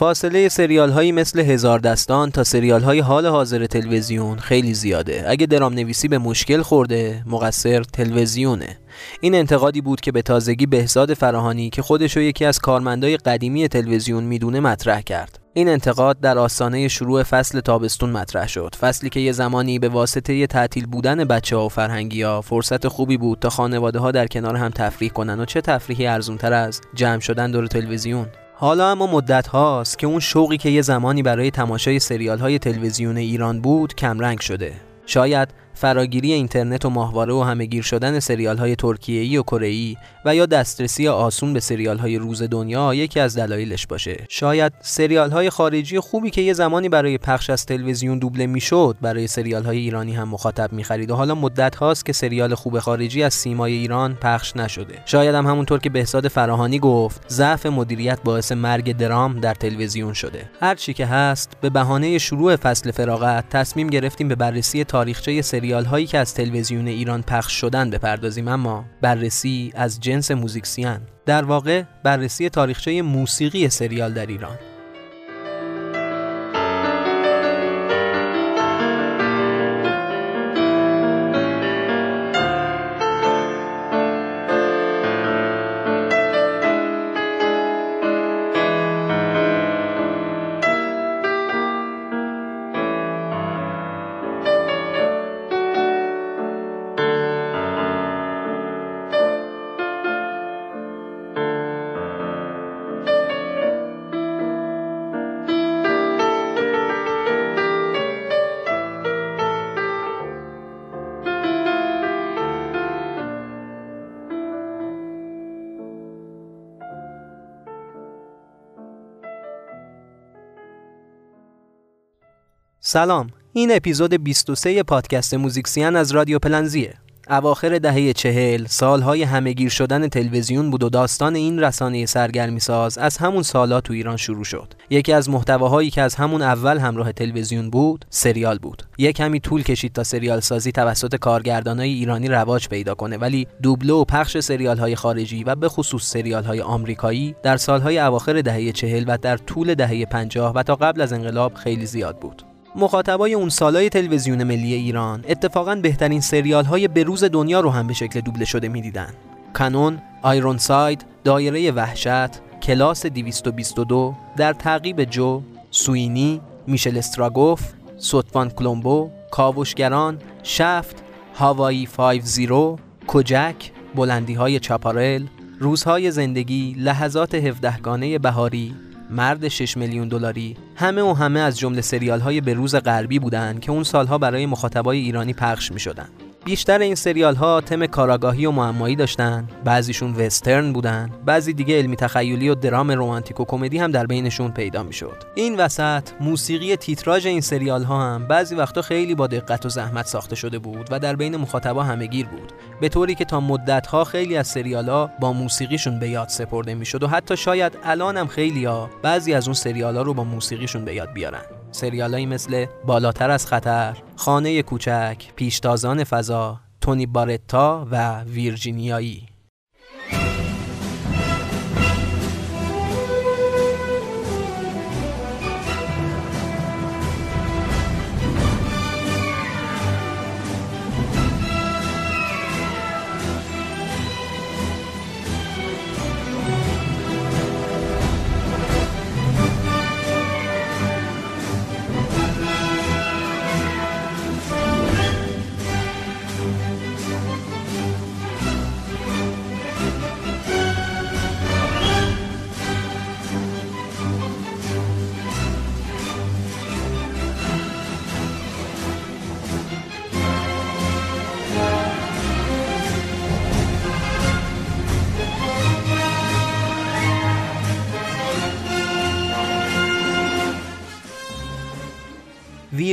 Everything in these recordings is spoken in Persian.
فاصله سریال هایی مثل هزار دستان تا سریال های حال حاضر تلویزیون خیلی زیاده. اگه درام نویسی به مشکل خورده مقصر تلویزیونه. این انتقادی بود که به تازگی بهزاد فراهانی که خودشو یکی از کارمندای قدیمی تلویزیون می‌دونه مطرح کرد. این انتقاد در آستانه شروع فصل تابستون مطرح شد. فصلی که یه زمانی به واسطه تعطیل بودن بچه ها و فرهنگی ها فرصت خوبی بود تا خانواده ها در کنار هم تفریح کنن و چه تفریحی ارزونتر از جمع شدن دور تلویزیون. حالا اما مدت هاست که اون شوقی که یه زمانی برای تماشای سریال های تلویزیون ایران بود کمرنگ شده. شاید فراگیری اینترنت و ماهواره و همهگیر شدن سریال های ترکیه‌ای و کره و یا دسترسی آسون به سریال های روز دنیا یکی از دلایلش باشه. شاید سریال های خارجی خوبی که یه زمانی برای پخش از تلویزیون دوبله می‌شد برای سریال های ایرانی هم مخاطب می‌خرید و حالا مدت هاست که سریال خوب خارجی از سیمای ایران پخش نشده. شاید هم همونطور که بهزاد فراهانی گفت ضعف مدیریت باعث مرگ درام در تلویزیون شده. هر چی که هست به بهانه شروع فصل فراغت تصمیم گرفتیم به بررسی تاریخچه سریال سریال هایی که از تلویزیون ایران پخش شدن بپردازیم اما بررسی از جنس موزیکسیان در واقع بررسی تاریخچه موسیقی سریال در ایران. سلام این اپیزود 23 پادکست موزیکسیان از رادیو پلنزیه. اواخر دهه چهل سالهای همهگیر شدن تلویزیون بود و داستان این رسانه سرگرمی ساز از همون سالا تو ایران شروع شد. یکی از محتواهایی که از همون اول همراه تلویزیون بود سریال بود. یک کمی طول کشید تا سریال سازی توسط کارگردانای ایرانی رواج پیدا کنه ولی دوبله و پخش سریال های خارجی و به خصوص سریال های آمریکایی در سالهای اواخر دهه چهل و در طول دهه 50 و تا قبل از انقلاب خیلی زیاد بود. مخاطبای اون سالای تلویزیون ملی ایران اتفاقا بهترین سریال های بروز دنیا رو هم به شکل دوبله شده می‌دیدن. کانون، آیرون ساید، دایره وحشت، کلاس 222 در تعقیب جو، سوینی، میشل استراگوف، سوتفان کلومبو، کاوشگران، شفت، هاوایی 50، کجک، بلندی های چاپارل، روزهای زندگی، لحظات هفدهگانه بهاری، مرد 6 میلیون دلاری همه و همه از جمله سریال های به روز غربی بودند که اون سالها برای مخاطبای ایرانی پخش می. بیشتر این سریال ها تم کاراگاهی و معمایی داشتن. بعضیشون وسترن بودن. بعضی دیگه علمی تخیلی و درام رومانتیک و کمدی هم در بینشون پیدا می‌شد. این وسط موسیقی تیتراژ این سریال ها هم بعضی وقتا خیلی با دقت و زحمت ساخته شده بود و در بین مخاطبا همهگیر بود. به طوری که تا مدت ها خیلی از سریال ها با موسیقیشون به یاد سپرده می‌شد و حتی شاید الان هم خیلی ها بعضی از اون سریال ها رو با موسیقیشون به یاد بیارن. سریالایی مثل بالاتر از خطر، خانه کوچک، پیشتازان فضا، تونی بارتا و ویرجینیایی.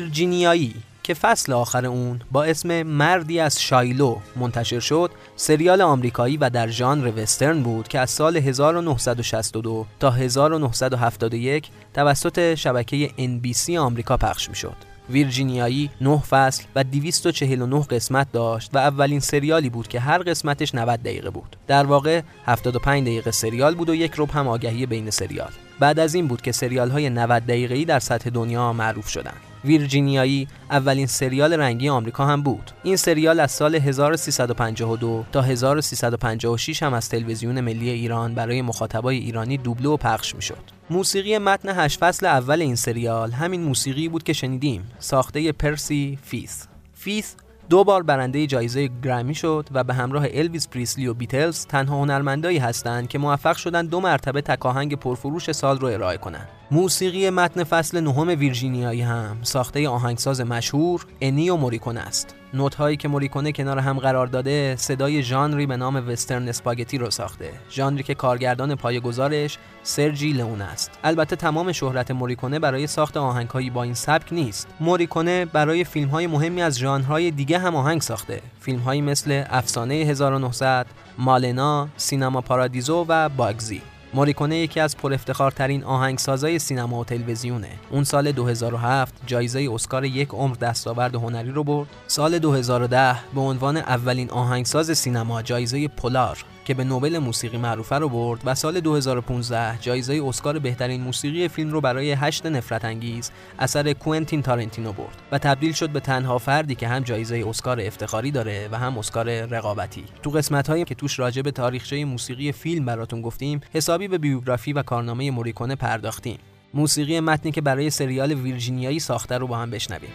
ویرجینیایی که فصل آخر اون با اسم مردی از شایلو منتشر شد سریال آمریکایی و در ژانر وسترن بود که از سال 1962 تا 1971 توسط شبکه NBC آمریکا پخش می‌شد. ویرجینیایی 9 فصل و 249 قسمت داشت و اولین سریالی بود که هر قسمتش 90 دقیقه بود. در واقع 75 دقیقه سریال بود و یک رب هم آگهی بین سریال. بعد از این بود که سریال های 90 دقیقه‌ای در سطح دنیا معروف شدند. ویرجینیایی اولین سریال رنگی آمریکا هم بود. این سریال از سال 1352 تا 1356 هم از تلویزیون ملی ایران برای مخاطبای ایرانی دوبله و پخش می‌شد. موسیقی متن هشت فصل اول این سریال همین موسیقی بود که شنیدیم، ساخته پرسی فیث. فیث دو بار برنده جایزه گرمی شد و به همراه الویس پریسلی و بیتلز تنها هنرمندایی هستند که موفق شدند دو مرتبه تک‌آهنگ پرفروش سال رو ارائه کنند. موسیقی متن فصل نهم ویرجینیایی هم ساخته آهنگساز مشهور انیو موریکونه است. نوت هایی که موریکونه کنار هم قرار داده صدای ژانری به نام وسترن اسپاگتی رو ساخته. ژانری که کارگردان پایه‌گذارش سرجی لئون است. البته تمام شهرت موریکونه برای ساخت آهنگهایی با این سبک نیست. موریکونه برای فیلم های مهمی از ژانرهای دیگه هم آهنگ ساخته. فیلم هایی مثل افسانه 1900 مالنا سینما پارادیزو و باگزی. موریکونه یکی از پرافتخارترین آهنگسازای سینما و تلویزیونه. اون سال 2007 جایزه اسکار یک عمر دستاورد هنری رو برد. سال 2010 به عنوان اولین آهنگساز سینما جایزه پولار که به نوبل موسیقی معروفه رو برد و سال 2015 جایزه اسکار بهترین موسیقی فیلم رو برای هشت نفرت انگیز اثر کوئنتین تارنتینو برد و تبدیل شد به تنها فردی که هم جایزه اسکار افتخاری داره و هم اسکار رقابتی. تو قسمت هایی که توش راجع به تاریخچه موسیقی فیلم براتون گفتیم حسابی به بیوگرافی و کارنامه موریکونه پرداختیم. موسیقی متنی که برای سریال ویرجینیایی ساخته رو با هم بشنویم.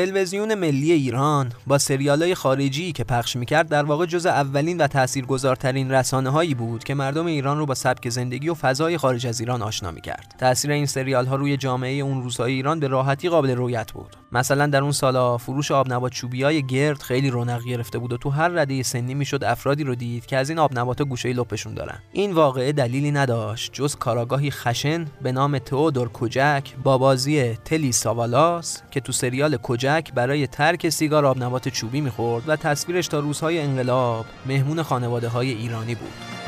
تلویزیون ملی ایران با های خارجی که پخش می‌کرد در واقع جز اولین و تاثیرگذارترین رسانه هایی بود که مردم ایران رو با سبک زندگی و فضای خارج از ایران آشنا می‌کرد. تاثیر این سریال ها روی جامعه اون روزهای ایران به راحتی قابل رویت بود. مثلا در اون سالا فروش آبنبات چوبی های گرد خیلی رونق گرفته بود و تو هر رده سنی می‌شد افرادی رو دید که از این آبنبات گوشه لپشون دارن. این واقعه دلیلی نداشت جز کاراگاهی خشن به نام تئودور کوجک با بازی تلی ساوالاس که تو سریال کوجک برای ترک سیگار آبنبات چوبی می‌خورد و تصویرش تا روزهای انقلاب مهمون خانواده های ایرانی بود.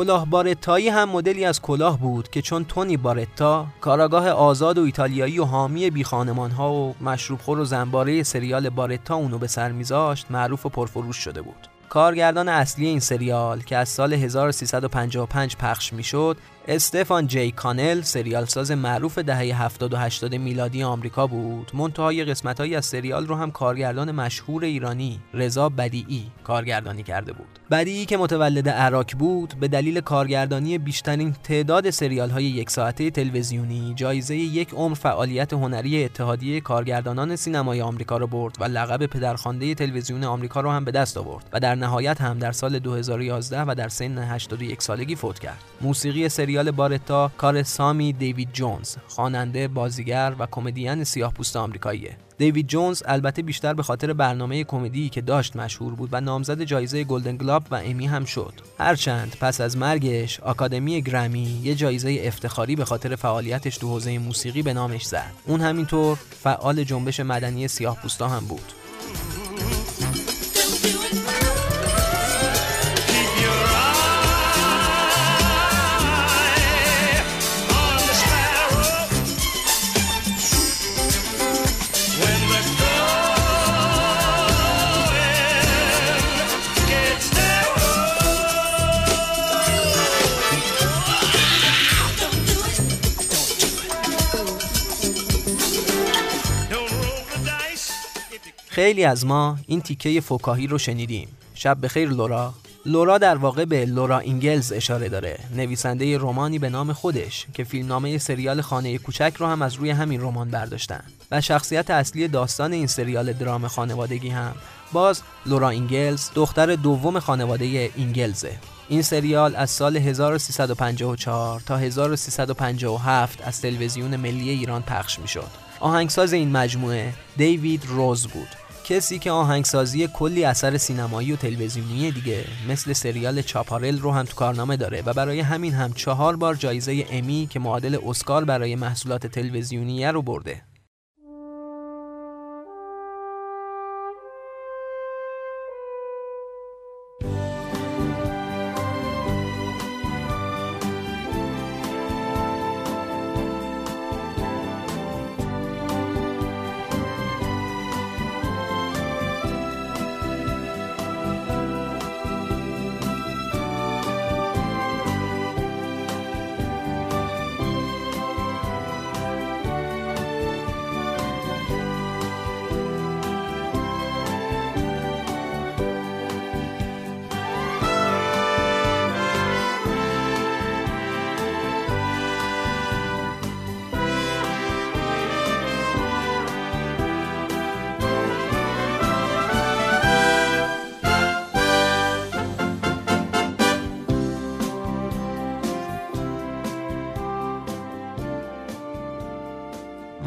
کلاه بارتایی هم مدلی از کلاه بود که چون تونی بارتا کاراگاه آزاد و ایتالیایی و حامی بی ها و مشروب خور و زنباره سریال بارتا اونو به سر میذاشت معروف و پرفروش شده بود. کارگردان اصلی این سریال که از سال 1355 پخش می‌شد استفان جی کانل سریال ساز معروف دهه 70 و 80 میلادی آمریکا بود. منتهای قسمتهایی از سریال رو هم کارگردان مشهور ایرانی رضا بدیعی کارگردانی کرده بود. بدیعی که متولد عراق بود به دلیل کارگردانی بیشترین تعداد سریال های یک ساعته تلویزیونی جایزه یک عمر فعالیت هنری اتحادیه کارگردانان سینمای آمریکا رو برد و لقب پدرخوانده تلویزیون آمریکا رو هم به دست آورد و در نهایت هم در سال 2011 و در سن 81 سالگی فوت کرد. موسیقی سریال سریال بارتا کار سامی دیوید جونز خواننده بازیگر و کمدین سیاهپوست آمریکاییه. دیوید جونز البته بیشتر به خاطر برنامه کمدی که داشت مشهور بود و نامزد جایزه گلدن گلاب و امی هم شد. هرچند پس از مرگش آکادمی گرمی یه جایزه افتخاری به خاطر فعالیتش تو حوزه موسیقی به نامش زد. اون همینطور فعال جنبش مدنی سیاهپوستا هم بود. خیلی از ما این تیکه فکاهی رو شنیدیم. شب بخیر لورا. لورا در واقع به لورا اینگلز اشاره داره نویسنده رمانی به نام خودش که فیلمنامه سریال خانه کوچک رو هم از روی همین رمان برداشتن. و شخصیت اصلی داستان این سریال درام خانوادگی هم. باز لورا اینگلز دختر دوم خانواده اینگلزه. این سریال از سال 1354 تا 1357 از تلویزیون ملی ایران پخش می شد. آهنگساز این مجموعه دیوید روز بود. کسی که آهنگسازی کلی اثر سینمایی و تلویزیونی دیگه. مثل سریال چاپارل رو هم تو کارنامه داره و برای همین هم چهار بار جایزه امی که معادل اسکار برای محصولات تلویزیونیه رو برده.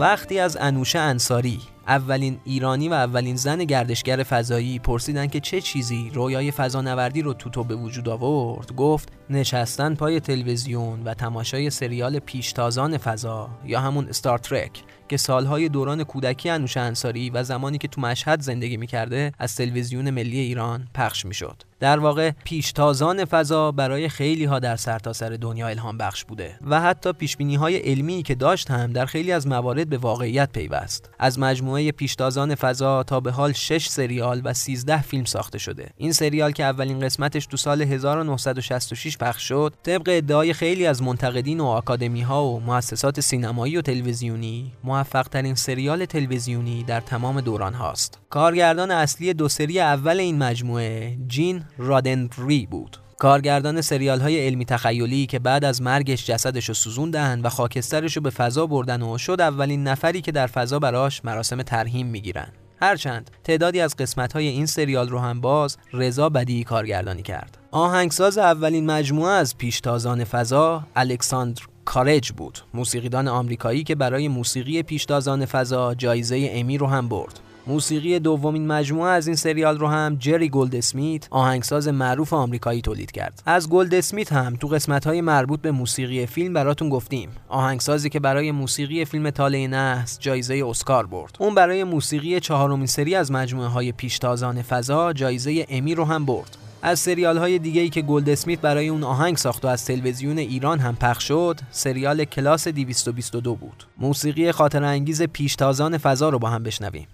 وقتی از انوشه انصاری اولین ایرانی و اولین زن گردشگر فضایی پرسیدن که چه چیزی رویای فضانوردی رو تو تو به وجود آورد گفت نشستن پای تلویزیون و تماشای سریال پیشتازان فضا یا همون ستار ترک که سالهای دوران کودکی انوشه انصاری و زمانی که تو مشهد زندگی می‌کرده از تلویزیون ملی ایران پخش می‌شد. در واقع پیشتازان فضا برای خیلی ها در سرتاسر سر دنیا الهام بخش بوده و حتی پیش های علمی که داشت هم در خیلی از موارد به واقعیت پیوست. از مجموعه پیشتازان فضا تا به حال 6 سریال و 13 فیلم ساخته شده. این سریال که اولین قسمتش تو سال 1966 پخش شد طبق ادعای خیلی از منتقدین و آکادمی ها و مؤسسات سینمایی و تلویزیونی موفق ترین سریال تلویزیونی در تمام دوران هاست. کارگردان اصلی دو سری اول این مجموعه جین رادنری بود. کارگردان سریال های علمی تخیلی که بعد از مرگش جسدش رو سوزوندن و خاکسترش رو به فضا بردن و شد اولین نفری که در فضا براش مراسم ترهیم می‌گیرن. هرچند تعدادی از قسمت های این سریال رو هم باز رضا بدی کارگردانی کرد. آهنگساز اولین مجموعه از پیشتازان فضا الکساندر کارج بود موسیقیدان آمریکایی که برای موسیقی پیشتازان فضا جایزه امی رو هم برد. موسیقی دومین مجموعه از این سریال رو هم جری گولد اسمیت آهنگساز معروف آمریکایی تولید کرد. از گولد اسمیت هم تو قسمت های مربوط به موسیقی فیلم براتون گفتیم. آهنگسازی که برای موسیقی فیلم تاله نحس جایزه اسکار برد. اون برای موسیقی چهارمین سری از مجموعه های پیشتازان فضا جایزه امی رو هم برد. از سریال های دیگه ای که گولد اسمیت برای اون آهنگ ساخت و از تلویزیون ایران هم پخش شد سریال کلاس 222 بود. موسیقی خاطر انگیز پیشتازان فضا رو با هم بشنویم.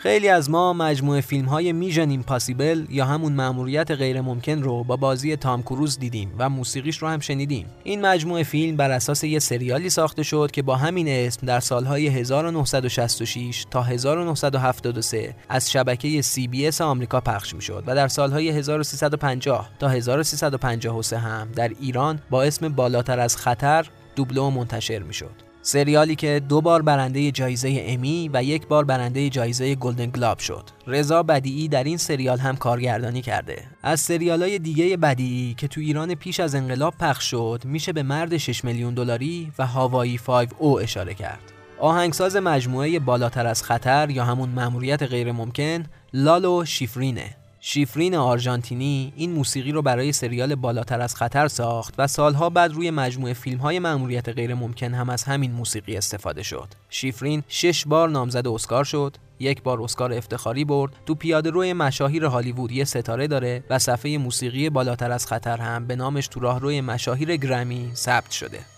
خیلی از ما مجموعه فیلم های میژن ایمپاسیبل یا همون مأموریت غیر ممکن رو با بازی تام کروز دیدیم و موسیقیش رو هم شنیدیم. این مجموعه فیلم بر اساس یه سریالی ساخته شد که با همین اسم در سالهای 1966 تا 1973 از شبکه CBS آمریکا پخش می‌شد و در سالهای 1350 تا 1353 هم در ایران با اسم بالاتر از خطر دوبله منتشر می‌شد. سریالی که دو بار برنده جایزه امی و یک بار برنده جایزه گلدن گلاب شد. رضا بدیعی در این سریال هم کارگردانی کرده. از سریال های دیگه بدیعی که تو ایران پیش از انقلاب پخش شد میشه به مرد 6 میلیون دلاری و هاوایی 5 او اشاره کرد. آهنگساز مجموعه بالاتر از خطر یا همون مأموریت غیر ممکن لالو شیفرینه شیفرین آرژانتینی این موسیقی رو برای سریال بالاتر از خطر ساخت و سالها بعد روی مجموعه فیلم های مأموریت غیر ممکن هم از همین موسیقی استفاده شد. شیفرین شش بار نامزد اسکار شد، یک بار اسکار افتخاری برد، تو پیاده روی مشاهیر هالیوودی ستاره داره و صفحه موسیقی بالاتر از خطر هم به نامش تو راهروی مشاهیر گرمی ثبت شده.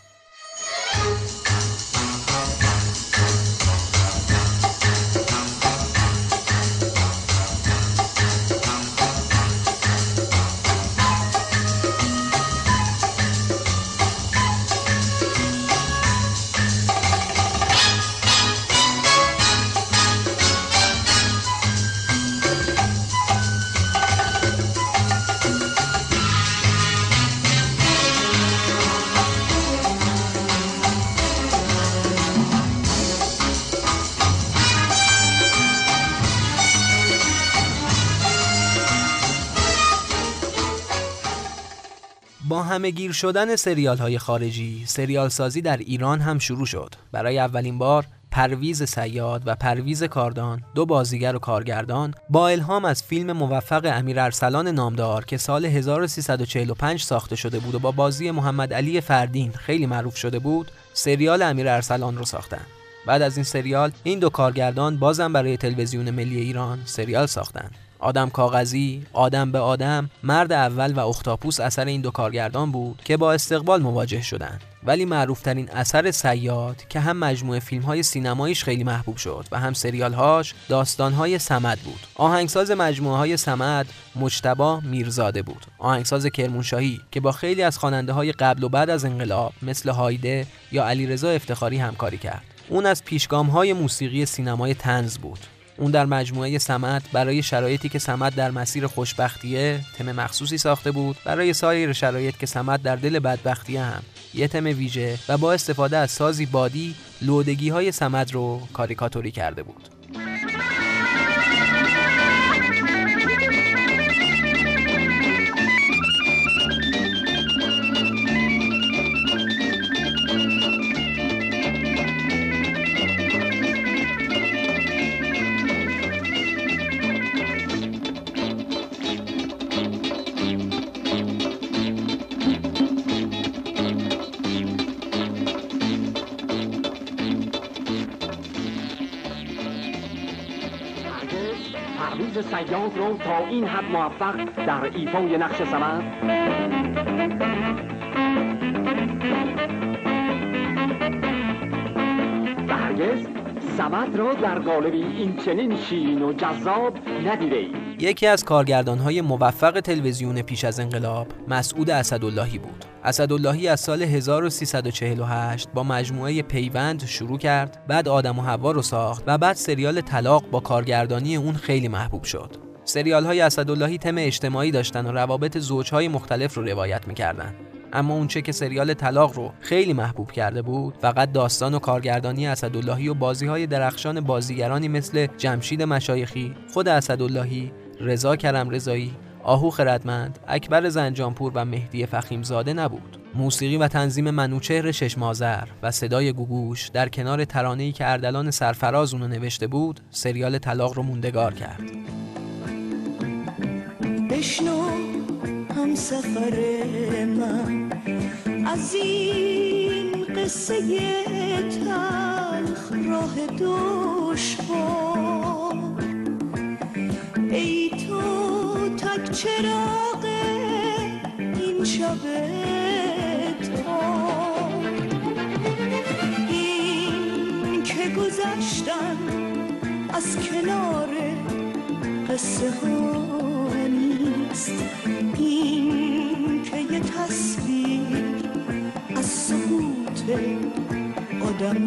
همه گیر شدن سریال های خارجی سریال سازی در ایران هم شروع شد. برای اولین بار پرویز صیاد و پرویز کاردان دو بازیگر و کارگردان با الهام از فیلم موفق امیر ارسلان نامدار که سال 1345 ساخته شده بود و با بازی محمد علی فردین خیلی معروف شده بود سریال امیر ارسلان رو ساختن. بعد از این سریال این دو کارگردان بازم برای تلویزیون ملی ایران سریال ساختند آدم کاغذی، آدم به آدم، مرد اول و اختاپوس اثر این دو کارگردان بود که با استقبال مواجه شدند. ولی معروفترین اثر صیاد که هم مجموعه فیلم های سینماییش خیلی محبوب شد و هم سریال هاش داستان های سمد بود. آهنگساز مجموعه های سمد مجتبا میرزاده بود. آهنگساز کرمونشاهی که با خیلی از خواننده های قبل و بعد از انقلاب مثل هایده یا علیرضا افتخاری همکاری کرد. اون از پیشگام های موسیقی سینمای تنز بود. اون در مجموعه سمت برای شرایطی که سمت در مسیر خوشبختیه تم مخصوصی ساخته بود. برای سایر شرایط که سمت در دل بدبختیه هم یه تم ویژه و با استفاده از سازی بادی لودگی های سمت رو کاریکاتوری کرده بود. سیاد رو تا این حد موفق در ایفای نقش سمت هرگز سمت را در قالبی این چنین شیرین و جذاب ندیده ای. یکی از کارگردانهای موفق تلویزیون پیش از انقلاب مسعود اسداللهی بود. اسداللهی از سال 1348 با مجموعه پیوند شروع کرد بعد آدم و هوا رو ساخت و بعد سریال طلاق با کارگردانی اون خیلی محبوب شد. سریال های اسداللهی تم اجتماعی داشتن و روابط زوجهای مختلف رو روایت می‌کردن. اما اونچه که سریال طلاق رو خیلی محبوب کرده بود فقط داستان و کارگردانی اسداللهی و بازی های درخشان بازیگرانی مثل جمشید مشایخی خود اسداللهی رضا کرم رضایی آهو خردمند، اکبر زنجانپور و مهدی فخیمزاده نبود. موسیقی و تنظیم منوچهر ششمازر و صدای گوگوش در کنار ترانه‌ای که اردلان سرفراز اونو نوشته بود، سریال طلاق رو موندگار کرد. بشنو تلخ راه ای تک چراغ این شب این که گذشتن از کنار قصه ها نیست. این که یه تصویر از سقوط آدم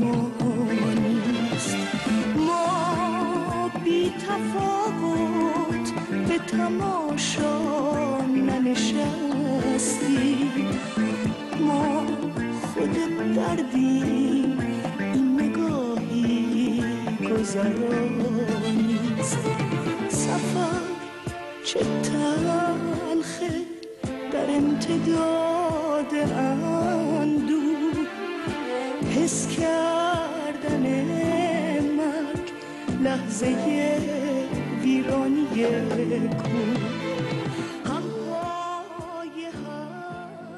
نیست. ما بی تفاوت تماشا ننشستی. ما خود دردی گذرانیست. سفر چه تلخه در امتداد اندو. حس کردن مرگ لحظه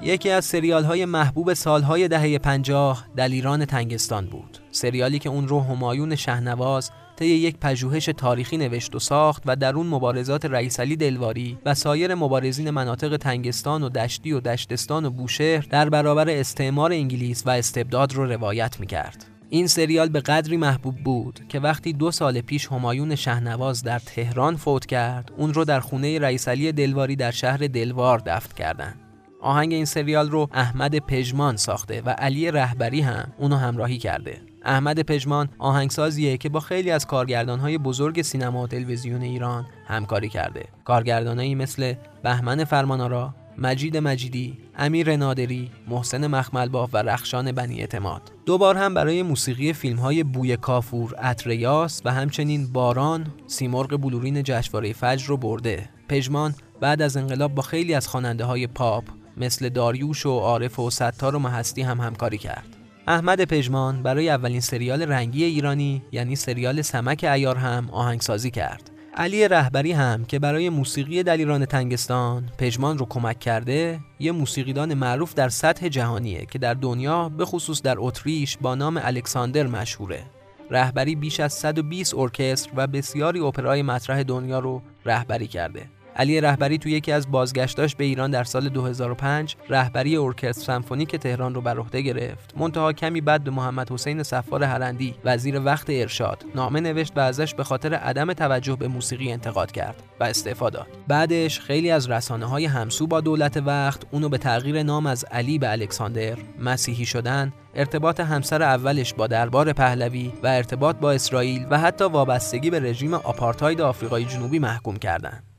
یکی از سریال های محبوب سالهای دهه پنجاه دلیران تنگستان بود سریالی که اون رو همایون شهنواز طی یک پژوهش تاریخی نوشت و ساخت و در اون مبارزات رئیس علی دلواری و سایر مبارزین مناطق تنگستان و دشتی و دشتستان و بوشهر در برابر استعمار انگلیس و استبداد رو روایت می‌کرد. این سریال به قدری محبوب بود که وقتی دو سال پیش همایون شهنواز در تهران فوت کرد اون رو در خونه رئیس علی دلواری در شهر دلوار دفن کردند. آهنگ این سریال رو احمد پژمان ساخته و علی رهبری هم اونو همراهی کرده احمد پژمان آهنگسازیه که با خیلی از کارگردانهای بزرگ سینما و تلویزیون ایران همکاری کرده کارگردانایی مثل بهمن فرمانارا مجید مجیدی، امیر نادری، محسن مخملباف و رخشان بنی اعتماد. دوبار هم برای موسیقی فیلم های بوی کافور، اتریاس و همچنین باران، سیمرغ بلورین جشنواره فجر رو برده. پژمان بعد از انقلاب با خیلی از خواننده های پاپ مثل داریوش و عارف و ستار و محستی هم همکاری کرد. احمد پژمان برای اولین سریال رنگی ایرانی یعنی سریال سمک ایار هم آهنگسازی کرد. علی رهبری هم که برای موسیقی دلیران تنگستان پژمان رو کمک کرده یه موسیقیدان معروف در سطح جهانیه که در دنیا به خصوص در اتریش با نام الکساندر مشهوره. رهبری بیش از 120 ارکستر و بسیاری اپرای مطرح دنیا رو رهبری کرده. علی رهبری تو یکی از بازگشتاش به ایران در سال 2005 رهبری ارکستر سمفونیک تهران رو بر عهده گرفت. منتها کمی بعد به محمد حسین صفار هرندی وزیر وقت ارشاد نامه نوشت و ازش به خاطر عدم توجه به موسیقی انتقاد کرد و استعفا داد. بعدش خیلی از رسانه های همسو با دولت وقت اونو به تغییر نام از علی به الکساندر مسیحی شدن ارتباط همسر اولش با دربار پهلوی و ارتباط با اسرائیل و حتی وابستگی به رژیم آپارتاید آفریقای جنوبی محکوم کردند.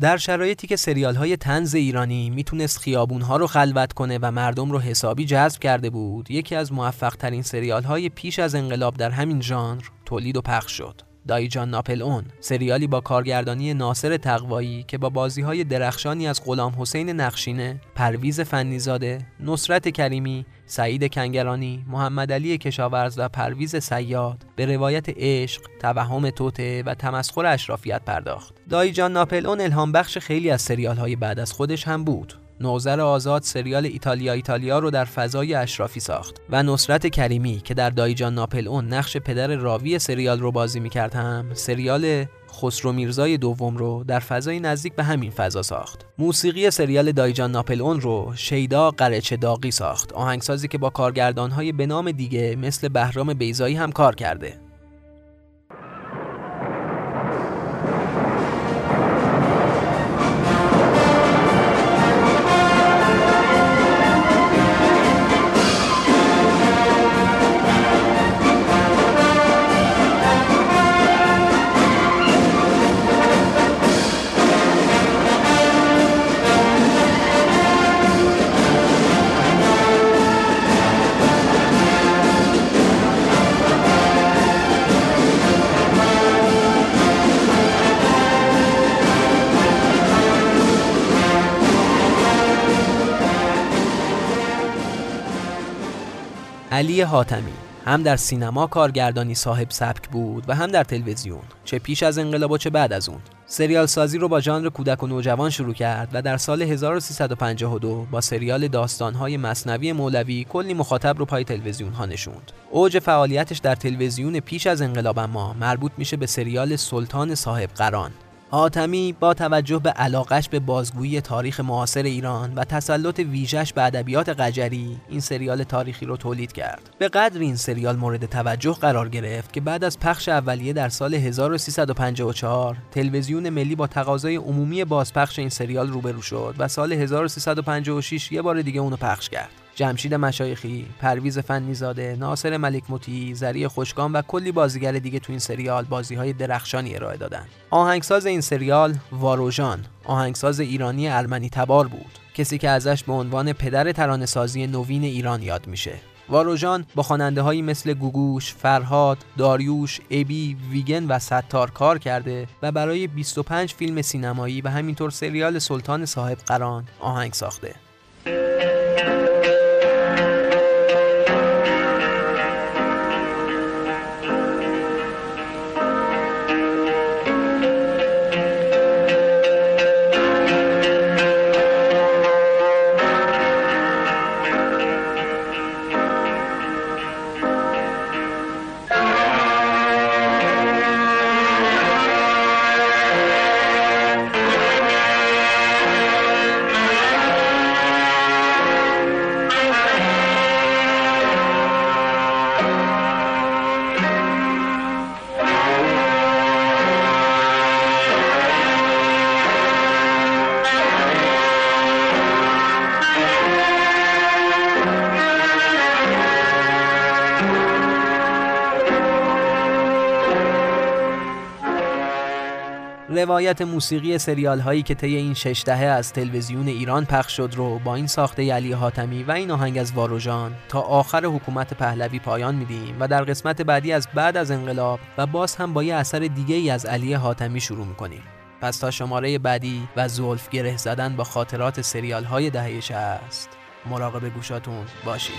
در شرایطی که سریال های تنز ایرانی می‌تونست خیابون ها رو خلوت کنه و مردم رو حسابی جذب کرده بود یکی از موفق ترین سریال های پیش از انقلاب در همین ژانر تولید و پخش شد. دایجان ناپل اون سریالی با کارگردانی ناصر تقوایی که با بازی های درخشانی از غلام حسین نقشینه، پرویز فنیزاده، نصرت کریمی، سعید کنگرانی، محمد علی کشاورز و پرویز سیاد به روایت عشق، توهم توته و تمسخر اشرافیت پرداخت. دایجان ناپل اون الهام بخش خیلی از سریال های بعد از خودش هم بود. نوزر آزاد سریال ایتالیا ایتالیا رو در فضای اشرافی ساخت و نصرت کریمی که در دایجان ناپل اون نقش پدر راوی سریال رو بازی می‌کرد هم سریال خسرو میرزای دوم رو در فضای نزدیک به همین فضا ساخت. موسیقی سریال دایجان ناپل اون رو شیدا قرچه داغی ساخت. آهنگسازی که با کارگردانهای به نام دیگه مثل بهرام بیزایی هم کار کرده. علی حاتمی. هم در سینما کارگردانی صاحب سبک بود و هم در تلویزیون. چه پیش از انقلاب و چه بعد از اون. سریال سازی رو با ژانر کودک و نوجوان شروع کرد و در سال 1352 با سریال داستانهای مصنوی مولوی کلی مخاطب رو پای تلویزیون ها نشوند. اوج فعالیتش در تلویزیون پیش از انقلاب ما مربوط میشه به سریال سلطان صاحب قران. حاتمی با توجه به علاقش به بازگویی تاریخ معاصر ایران و تسلط ویژش به ادبیات قجری این سریال تاریخی رو تولید کرد. به قدر این سریال مورد توجه قرار گرفت که بعد از پخش اولیه در سال 1354 تلویزیون ملی با تقاضای عمومی بازپخش این سریال روبرو شد و سال 1356 یه بار دیگه اونو پخش کرد. جمشید مشایخی، پرویز فنیزاده، ناصر ملک مطیعی، زری خوشگان و کلی بازیگر دیگه تو این سریال بازی های درخشانی ارائه دادن. آهنگساز این سریال واروژان، آهنگساز ایرانی ارمنی تبار بود. کسی که ازش به عنوان پدر ترانه‌سازی نوین ایران یاد میشه. واروژان با خواننده هایی مثل گوگوش، فرهاد، داریوش، ابی، ویگن و ستار کار کرده و برای 25 فیلم سینمایی و همینطور سریال سلطان صاحب قران آهنگ ساخته. روایت موسیقی سریال هایی که طی این شش دهه از تلویزیون ایران پخش شد رو با این ساخته علی حاتمی و این آهنگ از واروژان تا آخر حکومت پهلوی پایان میدیم و در قسمت بعدی از بعد از انقلاب و باز هم با یه اثر دیگه ای از علی حاتمی شروع می‌کنیم. پس تا شماره بعدی و زولف گره زدن با خاطرات سریال های دهه است مراقب گوشاتون باشید.